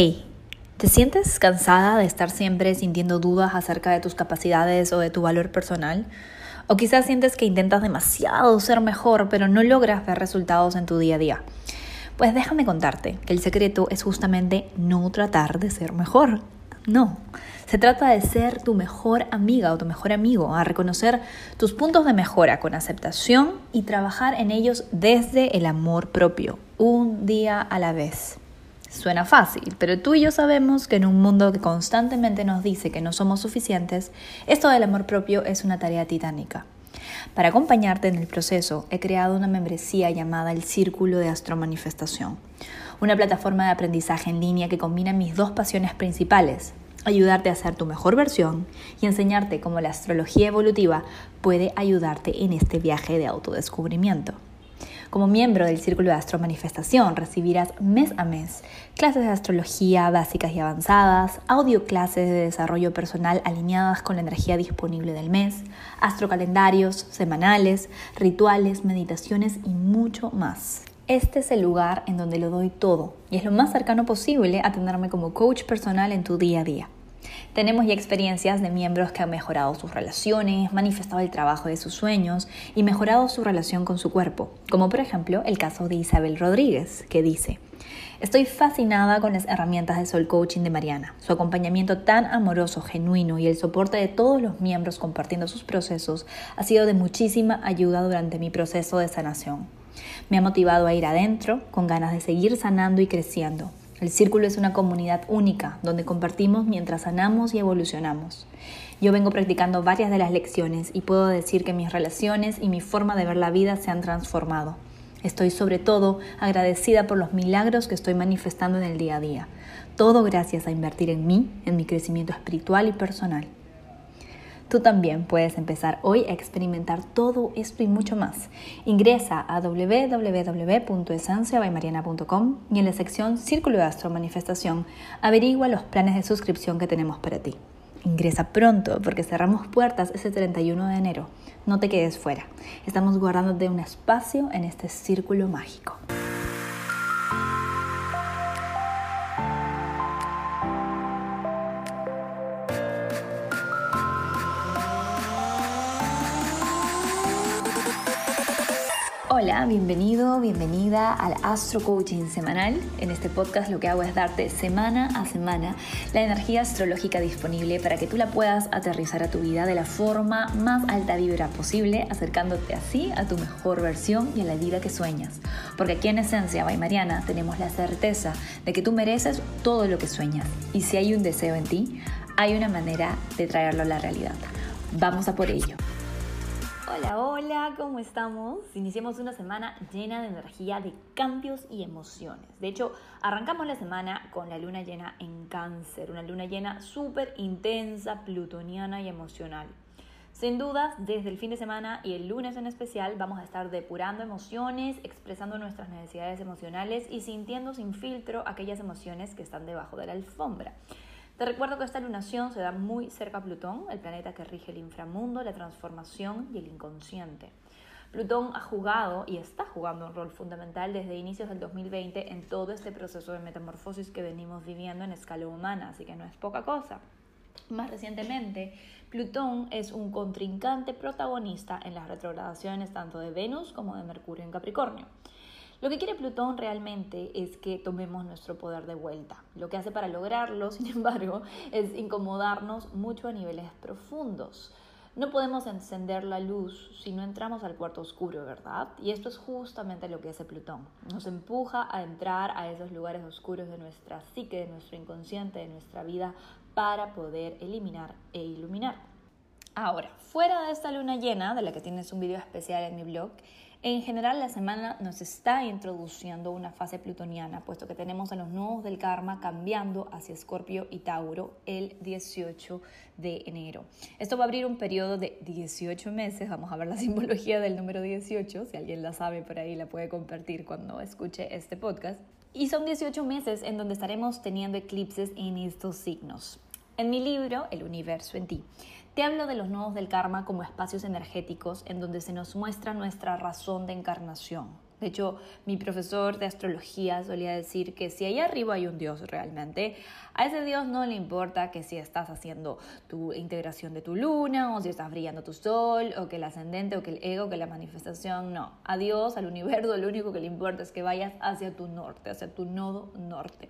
Hey, ¿te sientes cansada de estar siempre sintiendo dudas acerca de tus capacidades o de tu valor personal? O quizás sientes que intentas demasiado ser mejor, pero no logras ver resultados en tu día a día. Pues déjame contarte que el secreto es justamente no tratar de ser mejor. No, se trata de ser tu mejor amiga o tu mejor amigo, a reconocer tus puntos de mejora con aceptación y trabajar en ellos desde el amor propio, un día a la vez. Suena fácil, pero tú y yo sabemos que en un mundo que constantemente nos dice que no somos suficientes, esto del amor propio es una tarea titánica. Para acompañarte en el proceso, he creado una membresía llamada el Círculo de Astromanifestación, una plataforma de aprendizaje en línea que combina mis dos pasiones principales, ayudarte a ser tu mejor versión y enseñarte cómo la astrología evolutiva puede ayudarte en este viaje de autodescubrimiento. Como miembro del Círculo de Astro Manifestación recibirás mes a mes clases de astrología básicas y avanzadas, audio clases de desarrollo personal alineadas con la energía disponible del mes, astrocalendarios semanales, rituales, meditaciones y mucho más. Este es el lugar en donde lo doy todo y es lo más cercano posible a tenerme como coach personal en tu día a día. Tenemos ya experiencias de miembros que han mejorado sus relaciones, manifestado el trabajo de sus sueños y mejorado su relación con su cuerpo, como por ejemplo el caso de Isabel Rodríguez, que dice, Estoy fascinada con las herramientas de Soul Coaching de Mariana, su acompañamiento tan amoroso, genuino y el soporte de todos los miembros compartiendo sus procesos ha sido de muchísima ayuda durante mi proceso de sanación. Me ha motivado a ir adentro con ganas de seguir sanando y creciendo, el círculo es una comunidad única donde compartimos mientras sanamos y evolucionamos. Yo vengo practicando varias de las lecciones y puedo decir que mis relaciones y mi forma de ver la vida se han transformado. Estoy sobre todo agradecida por los milagros que estoy manifestando en el día a día. Todo gracias a invertir en mí, en mi crecimiento espiritual y personal. Tú también puedes empezar hoy a experimentar todo esto y mucho más. Ingresa a www.esenciabaymariana.com y en la sección Círculo de Astro Manifestación averigua los planes de suscripción que tenemos para ti. Ingresa pronto porque cerramos puertas ese 31 de enero. No te quedes fuera. Estamos guardándote un espacio en este círculo mágico. Hola, bienvenido, bienvenida al Astro Coaching semanal. En este podcast lo que hago es darte semana a semana la energía astrológica disponible para que tú la puedas aterrizar a tu vida de la forma más alta vibra posible, acercándote así a tu mejor versión y a la vida que sueñas. Porque aquí en Esencia by Mariana tenemos la certeza de que tú mereces todo lo que sueñas y si hay un deseo en ti, hay una manera de traerlo a la realidad. Vamos a por ello. Hola, hola, ¿cómo estamos? Iniciamos una semana llena de energía, de cambios y emociones. De hecho, arrancamos la semana con la luna llena en cáncer, una luna llena súper intensa, plutoniana y emocional. Sin dudas, desde el fin de semana y el lunes en especial vamos a estar depurando emociones, expresando nuestras necesidades emocionales y sintiendo sin filtro aquellas emociones que están debajo de la alfombra. Te recuerdo que esta lunación se da muy cerca a Plutón, el planeta que rige el inframundo, la transformación y el inconsciente. Plutón ha jugado y está jugando un rol fundamental desde inicios del 2020 en todo este proceso de metamorfosis que venimos viviendo en escala humana, así que no es poca cosa. Más recientemente, Plutón es un contrincante protagonista en las retrogradaciones tanto de Venus como de Mercurio en Capricornio. Lo que quiere Plutón realmente es que tomemos nuestro poder de vuelta. Lo que hace para lograrlo, sin embargo, es incomodarnos mucho a niveles profundos. No podemos encender la luz si no entramos al cuarto oscuro, ¿verdad? Y esto es justamente lo que hace Plutón. Nos empuja a entrar a esos lugares oscuros de nuestra psique, de nuestro inconsciente, de nuestra vida, para poder eliminar e iluminar. Ahora, fuera de esta luna llena, de la que tienes un video especial en mi blog, en general, la semana nos está introduciendo una fase plutoniana, puesto que tenemos a los nudos del karma cambiando hacia Escorpio y Tauro el 18 de enero. Esto va a abrir un periodo de 18 meses. Vamos a ver la simbología del número 18. Si alguien la sabe por ahí, la puede compartir cuando escuche este podcast. Y son 18 meses en donde estaremos teniendo eclipses en estos signos. En mi libro, El universo en ti, te hablo de los nodos del karma como espacios energéticos en donde se nos muestra nuestra razón de encarnación. De hecho, mi profesor de astrología solía decir que si ahí arriba hay un Dios realmente, a ese Dios no le importa que si estás haciendo tu integración de tu luna, o si estás brillando tu sol, o que el ascendente, o que el ego, que la manifestación, no. A Dios, al universo, lo único que le importa es que vayas hacia tu norte, hacia tu nodo norte.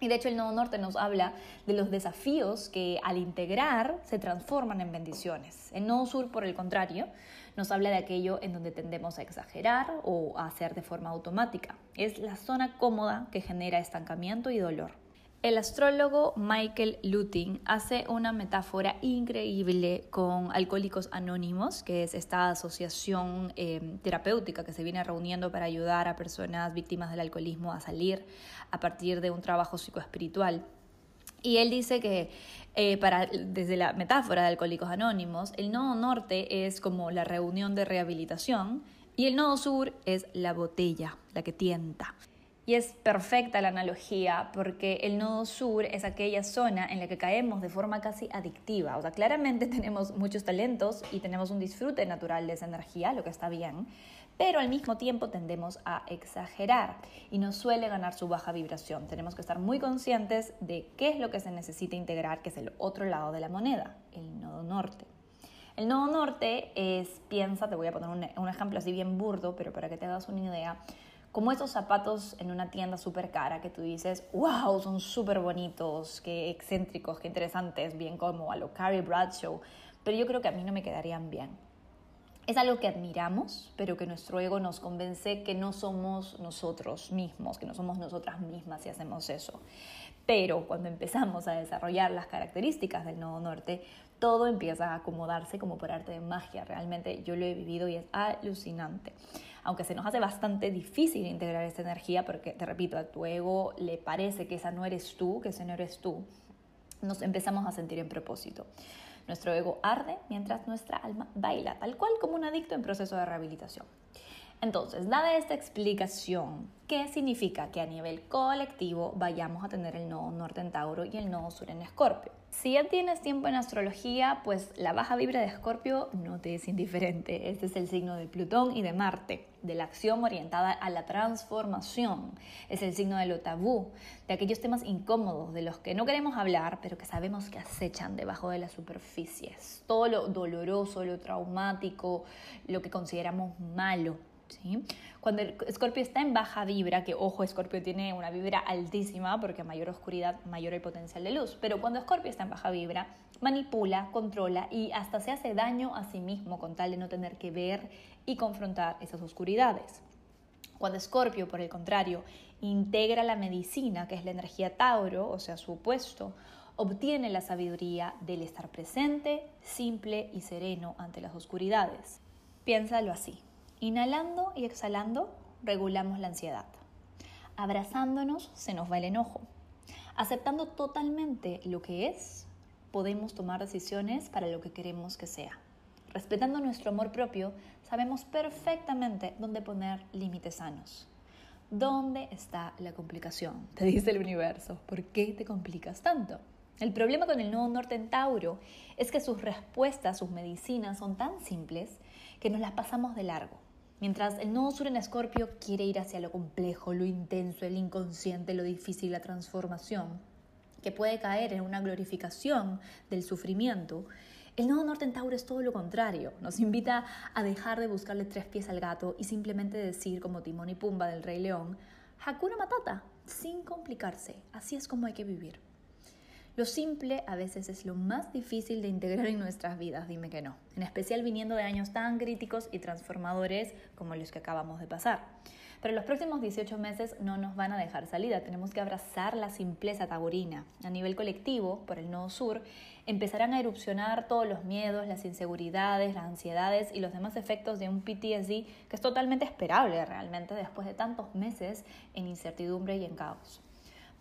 Y de hecho el Nodo Norte nos habla de los desafíos que al integrar se transforman en bendiciones. El Nodo Sur, por el contrario, nos habla de aquello en donde tendemos a exagerar o a hacer de forma automática. Es la zona cómoda que genera estancamiento y dolor. El astrólogo Michael Lutin hace una metáfora increíble con Alcohólicos Anónimos, que es esta asociación eh, terapéutica que se viene reuniendo para ayudar a personas víctimas del alcoholismo a salir a partir de un trabajo psicoespiritual. Y él dice que eh, para, desde la metáfora de Alcohólicos Anónimos, el nodo norte es como la reunión de rehabilitación y el nodo sur es la botella, la que tienta. Y es perfecta la analogía porque el nodo sur es aquella zona en la que caemos de forma casi adictiva. O sea, claramente tenemos muchos talentos y tenemos un disfrute natural de esa energía, lo que está bien, pero al mismo tiempo tendemos a exagerar y nos suele ganar su baja vibración. Tenemos que estar muy conscientes de qué es lo que se necesita integrar, que es el otro lado de la moneda, el nodo norte. El nodo norte es, piensa, te voy a poner un, ejemplo así bien burdo, pero para que te hagas una idea, como esos zapatos en una tienda súper cara que tú dices, wow, son súper bonitos, qué excéntricos, qué interesantes, bien como a lo Carrie Bradshaw, pero yo creo que a mí no me quedarían bien. Es algo que admiramos, pero que nuestro ego nos convence que no somos nosotros mismos, que no somos nosotras mismas si hacemos eso. Pero cuando empezamos a desarrollar las características del nodo norte, todo empieza a acomodarse como por arte de magia. Realmente yo lo he vivido y es alucinante. Aunque se nos hace bastante difícil integrar esta energía porque, te repito, a tu ego le parece que esa no eres tú, que ese no eres tú, nos empezamos a sentir en propósito. Nuestro ego arde mientras nuestra alma baila, tal cual como un adicto en proceso de rehabilitación. Entonces, dada esta explicación, ¿qué significa que a nivel colectivo vayamos a tener el nodo norte en Tauro y el nodo sur en Escorpio? Si ya tienes tiempo en astrología, pues la baja vibra de Escorpio no te es indiferente. Este es el signo de Plutón y de Marte, de la acción orientada a la transformación. Es el signo de lo tabú, de aquellos temas incómodos de los que no queremos hablar, pero que sabemos que acechan debajo de las superficies. Todo lo doloroso, lo traumático, lo que consideramos malo cuando el Escorpio está en baja vibra, que ojo, Escorpio tiene una vibra altísima porque mayor oscuridad, mayor el potencial de luz, pero cuando Escorpio está en baja vibra, manipula, controla y hasta se hace daño a sí mismo con tal de no tener que ver y confrontar esas oscuridades. Cuando Escorpio, por el contrario, integra la medicina, que es la energía Tauro, o sea, su opuesto, obtiene la sabiduría del estar presente, simple y sereno ante las oscuridades. Piénsalo así. Inhalando y exhalando regulamos la ansiedad. Abrazándonos se nos va el enojo. Aceptando totalmente lo que es, podemos tomar decisiones para lo que queremos que sea. Respetando nuestro amor propio, sabemos perfectamente dónde poner límites sanos. ¿Dónde está la complicación? Te dice el universo. ¿Por qué te complicas tanto? El problema con el nuevo norte en Tauro es que sus respuestas, sus medicinas son tan simples que nos las pasamos de largo. Mientras el nodo sur en Escorpio quiere ir hacia lo complejo, lo intenso, el inconsciente, lo difícil, la transformación, que puede caer en una glorificación del sufrimiento, el nodo norte en Tauro es todo lo contrario. Nos invita a dejar de buscarle tres pies al gato y simplemente decir, como Timón y Pumba del Rey León, Hakuna Matata, sin complicarse. Así es como hay que vivir. Lo simple a veces es lo más difícil de integrar en nuestras vidas, dime que no, en especial viniendo de años tan críticos y transformadores como los que acabamos de pasar. Pero los próximos 18 meses no nos van a dejar salida, tenemos que abrazar la simpleza taurina. A nivel colectivo, por el nodo sur, empezarán a erupcionar todos los miedos, las inseguridades, las ansiedades y los demás efectos de un PTSD que es totalmente esperable realmente después de tantos meses en incertidumbre y en caos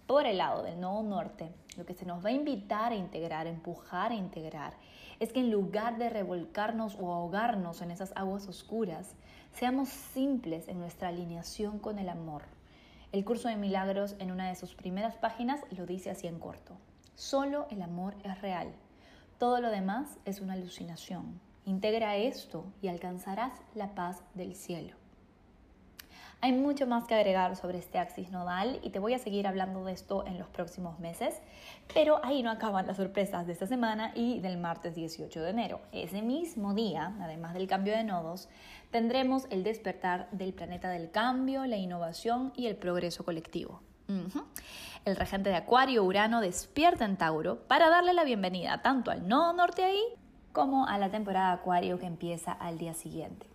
por el lado del nodo norte, lo que se nos va a invitar a integrar, empujar a integrar, es que en lugar de revolcarnos o ahogarnos en esas aguas oscuras, seamos simples en nuestra alineación con el amor. El curso de milagros en una de sus primeras páginas lo dice así en corto. Solo el amor es real. Todo lo demás es una alucinación. Integra esto y alcanzarás la paz del cielo. Hay mucho más que agregar sobre este axis nodal y te voy a seguir hablando de esto en los próximos meses, pero ahí no acaban las sorpresas de esta semana y del martes 18 de enero. Ese mismo día, además del cambio de nodos, tendremos el despertar del planeta del cambio, la innovación y el progreso colectivo. El regente de Acuario, Urano, despierta en Tauro para darle la bienvenida tanto al nodo norte ahí como a la temporada Acuario que empieza al día siguiente.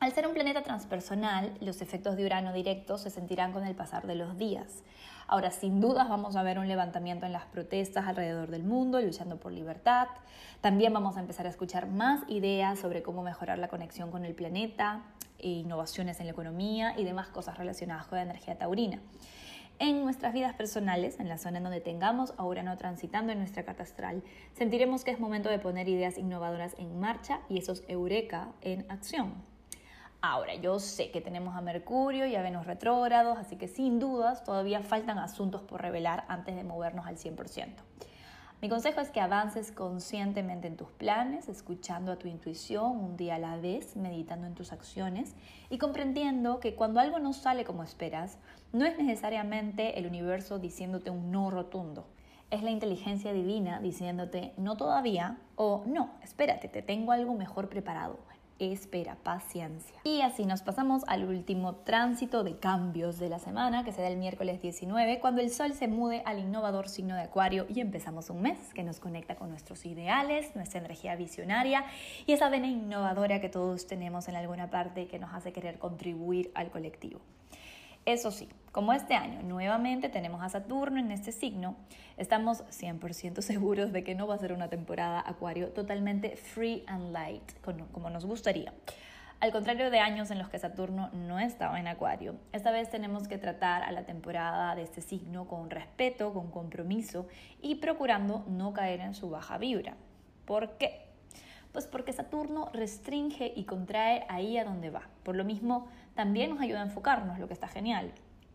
Al ser un planeta transpersonal, los efectos de Urano directo se sentirán con el pasar de los días. Ahora, sin dudas, vamos a ver un levantamiento en las protestas alrededor del mundo, luchando por libertad. También vamos a empezar a escuchar más ideas sobre cómo mejorar la conexión con el planeta, e innovaciones en la economía y demás cosas relacionadas con la energía taurina. En nuestras vidas personales, en la zona donde tengamos a Urano transitando en nuestra carta astral, sentiremos que es momento de poner ideas innovadoras en marcha y esos eureka en acción. Ahora, yo sé que tenemos a Mercurio y a Venus retrógrados, así que sin dudas todavía faltan asuntos por revelar antes de movernos al 100%. Mi consejo es que avances conscientemente en tus planes, escuchando a tu intuición un día a la vez, meditando en tus acciones y comprendiendo que cuando algo no sale como esperas, no es necesariamente el universo diciéndote un no rotundo. Es la inteligencia divina diciéndote no todavía o no, espérate, te tengo algo mejor preparado espera, paciencia. Y así nos pasamos al último tránsito de cambios de la semana, que se da el miércoles 19, cuando el Sol se mude al innovador signo de Acuario y empezamos un mes que nos conecta con nuestros ideales, nuestra energía visionaria y esa vena innovadora que todos tenemos en alguna parte que nos hace querer contribuir al colectivo. Eso sí, como este año nuevamente tenemos a Saturno en este signo, estamos 100% seguros de que no va a ser una temporada Acuario totalmente free and light, como nos gustaría. Al contrario de años en los que Saturno no estaba en Acuario, esta vez tenemos que tratar a la temporada de este signo con respeto, con compromiso y procurando no caer en su baja vibra. ¿Por qué? Pues porque Saturno restringe y contrae ahí a donde va. Por lo mismo, también nos ayuda a enfocarnos, lo que está genial.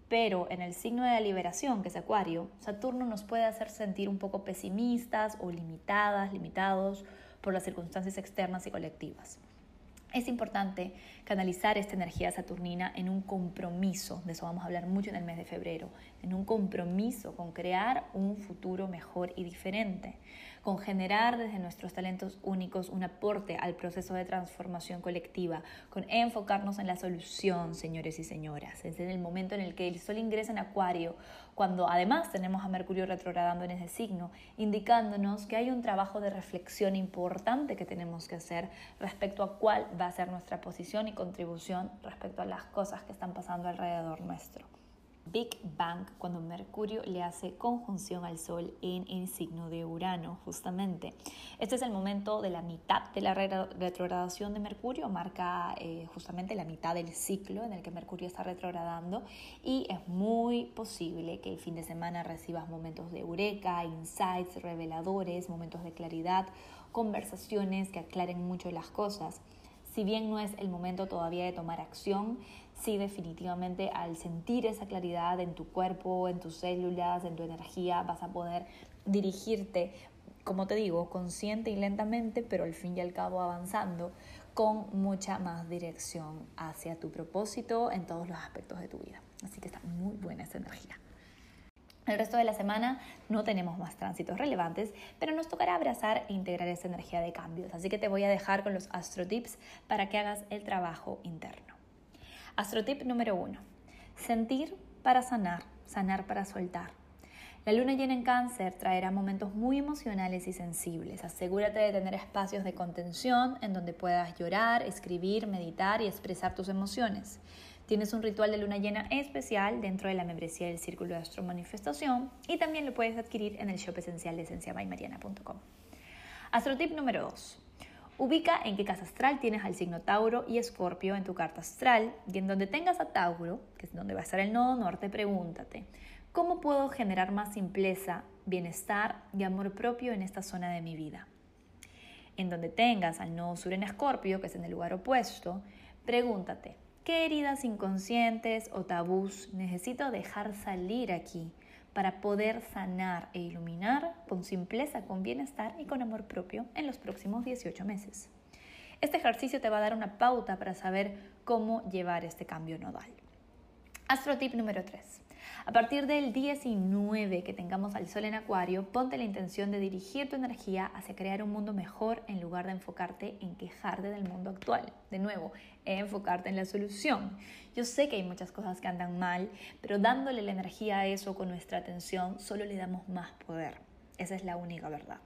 Pero en el signo de la liberación, que es Acuario, Saturno nos puede hacer sentir un poco pesimistas o limitadas, limitados por las circunstancias externas y colectivas. Es importante canalizar esta energía saturnina en un compromiso, de eso vamos a hablar mucho en el mes de febrero, en un compromiso con crear un futuro mejor y diferente, con generar desde nuestros talentos únicos un aporte al proceso de transformación colectiva, con enfocarnos en la solución, señores y señoras. Es en el momento en el que el Sol ingresa en Acuario, cuando además tenemos a Mercurio retrogradando en ese signo, indicándonos que hay un trabajo de reflexión importante que tenemos que hacer respecto a cuál va a ser nuestra posición y contribución respecto a las cosas que están pasando alrededor nuestro. Big Bang cuando Mercurio le hace conjunción al Sol en el signo de Urano, justamente. Este es el momento de la mitad de la retrogradación de Mercurio, marca eh, justamente la mitad del ciclo en el que Mercurio está retrogradando y es muy posible que el fin de semana recibas momentos de eureka, insights reveladores, momentos de claridad, conversaciones que aclaren mucho las cosas. Si bien no es el momento todavía de tomar acción, sí definitivamente al sentir esa claridad en tu cuerpo, en tus células, en tu energía, vas a poder dirigirte, como te digo, consciente y lentamente, pero al fin y al cabo avanzando con mucha más dirección hacia tu propósito en todos los aspectos de tu vida. Así que está muy buena esa energía. El resto de la semana no tenemos más tránsitos relevantes, pero nos tocará abrazar e integrar esa energía de cambios. Así que te voy a dejar con los astro tips para que hagas el trabajo interno. Astrotip número uno. Sentir para sanar, sanar para soltar. La luna llena en cáncer traerá momentos muy emocionales y sensibles. Asegúrate de tener espacios de contención en donde puedas llorar, escribir, meditar y expresar tus emociones. Tienes un ritual de luna llena especial dentro de la membresía del Círculo de Astro Manifestación y también lo puedes adquirir en el shop esencial de esenciamaymariana.com. Astrotip número 2. Ubica en qué casa astral tienes al signo Tauro y Escorpio en tu carta astral y en donde tengas a Tauro, que es donde va a estar el nodo norte, pregúntate, ¿cómo puedo generar más simpleza, bienestar y amor propio en esta zona de mi vida? En donde tengas al nodo sur en Escorpio, que es en el lugar opuesto, pregúntate, ¿Qué heridas inconscientes o tabús necesito dejar salir aquí para poder sanar e iluminar con simpleza, con bienestar y con amor propio en los próximos 18 meses? Este ejercicio te va a dar una pauta para saber cómo llevar este cambio nodal. Astro tip número 3. A partir del 19 que tengamos al Sol en Acuario, ponte la intención de dirigir tu energía hacia crear un mundo mejor en lugar de enfocarte en quejarte del mundo actual. De nuevo, enfocarte en la solución. Yo sé que hay muchas cosas que andan mal, pero dándole la energía a eso con nuestra atención, solo le damos más poder. Esa es la única verdad.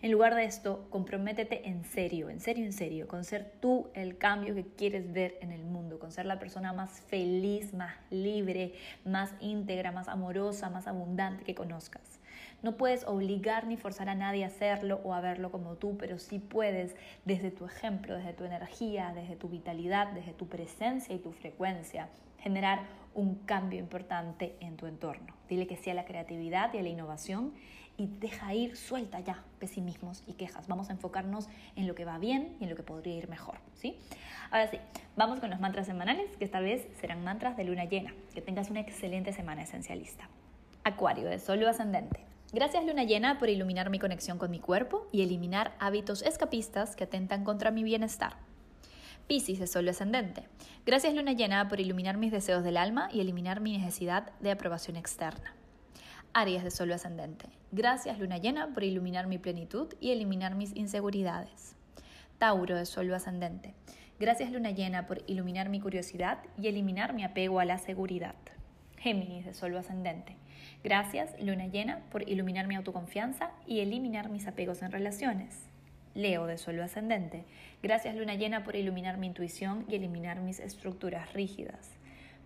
En lugar de esto, comprométete en serio, en serio, en serio, con ser tú el cambio que quieres ver en el mundo, con ser la persona más feliz, más libre, más íntegra, más amorosa, más abundante que conozcas. No puedes obligar ni forzar a nadie a hacerlo o a verlo como tú, pero sí puedes desde tu ejemplo, desde tu energía, desde tu vitalidad, desde tu presencia y tu frecuencia, generar un cambio importante en tu entorno. Dile que sí a la creatividad y a la innovación y deja ir, suelta ya pesimismos y quejas. Vamos a enfocarnos en lo que va bien y en lo que podría ir mejor, ¿sí? Ahora sí, vamos con los mantras semanales, que esta vez serán mantras de luna llena. Que tengas una excelente semana esencialista. Acuario de Sol ascendente. Gracias Luna Llena por iluminar mi conexión con mi cuerpo y eliminar hábitos escapistas que atentan contra mi bienestar. Piscis de Sol ascendente. Gracias Luna Llena por iluminar mis deseos del alma y eliminar mi necesidad de aprobación externa. Aries de Sol ascendente. Gracias Luna Llena por iluminar mi plenitud y eliminar mis inseguridades. Tauro de Sol ascendente. Gracias Luna Llena por iluminar mi curiosidad y eliminar mi apego a la seguridad. Géminis de Sol ascendente. Gracias, luna llena, por iluminar mi autoconfianza y eliminar mis apegos en relaciones. Leo de Sol ascendente. Gracias, luna llena, por iluminar mi intuición y eliminar mis estructuras rígidas.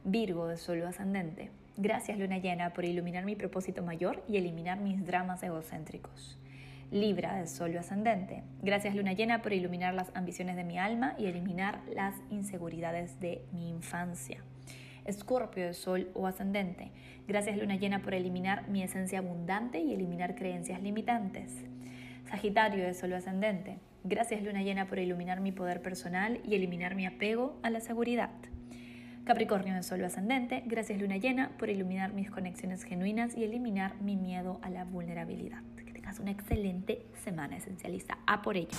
Virgo de Sol ascendente. Gracias, luna llena, por iluminar mi propósito mayor y eliminar mis dramas egocéntricos. Libra de Sol ascendente. Gracias luna llena por iluminar las ambiciones de mi alma y eliminar las inseguridades de mi infancia. Escorpio de Sol o ascendente. Gracias Luna llena por eliminar mi esencia abundante y eliminar creencias limitantes. Sagitario de Sol o ascendente. Gracias Luna llena por iluminar mi poder personal y eliminar mi apego a la seguridad. Capricornio de Sol ascendente. Gracias Luna llena por iluminar mis conexiones genuinas y eliminar mi miedo a la vulnerabilidad. Que tengas una excelente semana esencialista. A por ello.